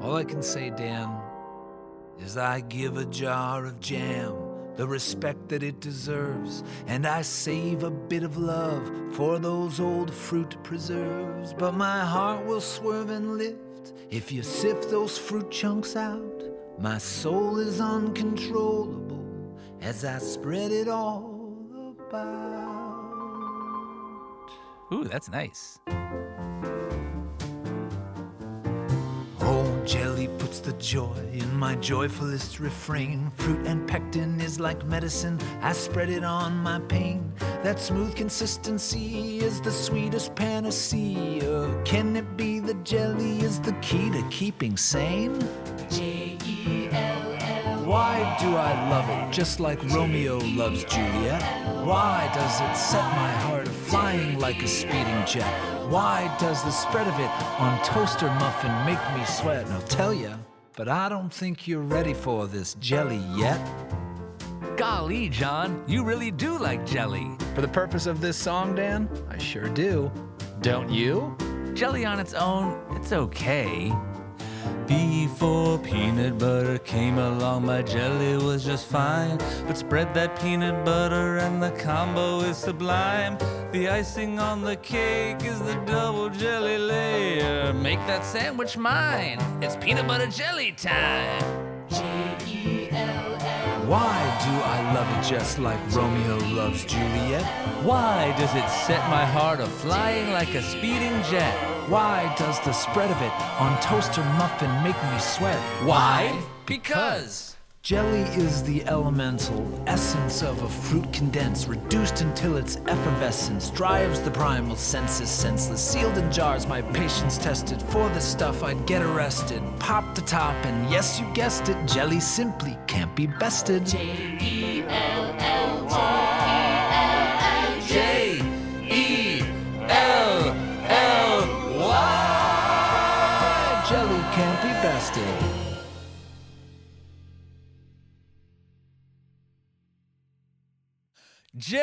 All I can say, Dan, is I give a jar of jam the respect that it deserves, and I save a bit of love for those old fruit preserves. But my heart will swerve and lift if you sift those fruit chunks out. My soul is uncontrollable as I spread it all about. Ooh, that's nice. Jelly puts the joy in my joyfulest refrain. Fruit and pectin is like medicine, I spread it on my pain. That smooth consistency is the sweetest panacea. Can it be the jelly is the key to keeping sane? J E L L. Why do I love it just like Romeo loves Juliet? Why does it set my heart flying like a speeding jet? Why does the spread of it on toaster muffin make me sweat? And I'll tell you, but I don't think you're ready for this jelly yet. Golly, John, you really do like jelly. For the purpose of this song, Dan, I sure do. Don't you? Jelly on its own, it's okay. Before peanut butter came along, my jelly was just fine. But spread that peanut butter and the combo is sublime. The icing on the cake is the double jelly layer. Make that sandwich mine. It's peanut butter jelly time. Why do I love it just like Romeo loves Juliet? Why does it set my heart a flying like a speeding jet? Why does the spread of it on toaster muffin make me sweat? Why? Because. Jelly is the elemental essence of a fruit condensed, reduced until its effervescence drives the primal senses senseless. Sealed in jars, my patience tested. For the stuff, I'd get arrested. Pop the top, and yes, you guessed it, jelly simply can't be bested. J E L L Y. Jelly can't be bested. J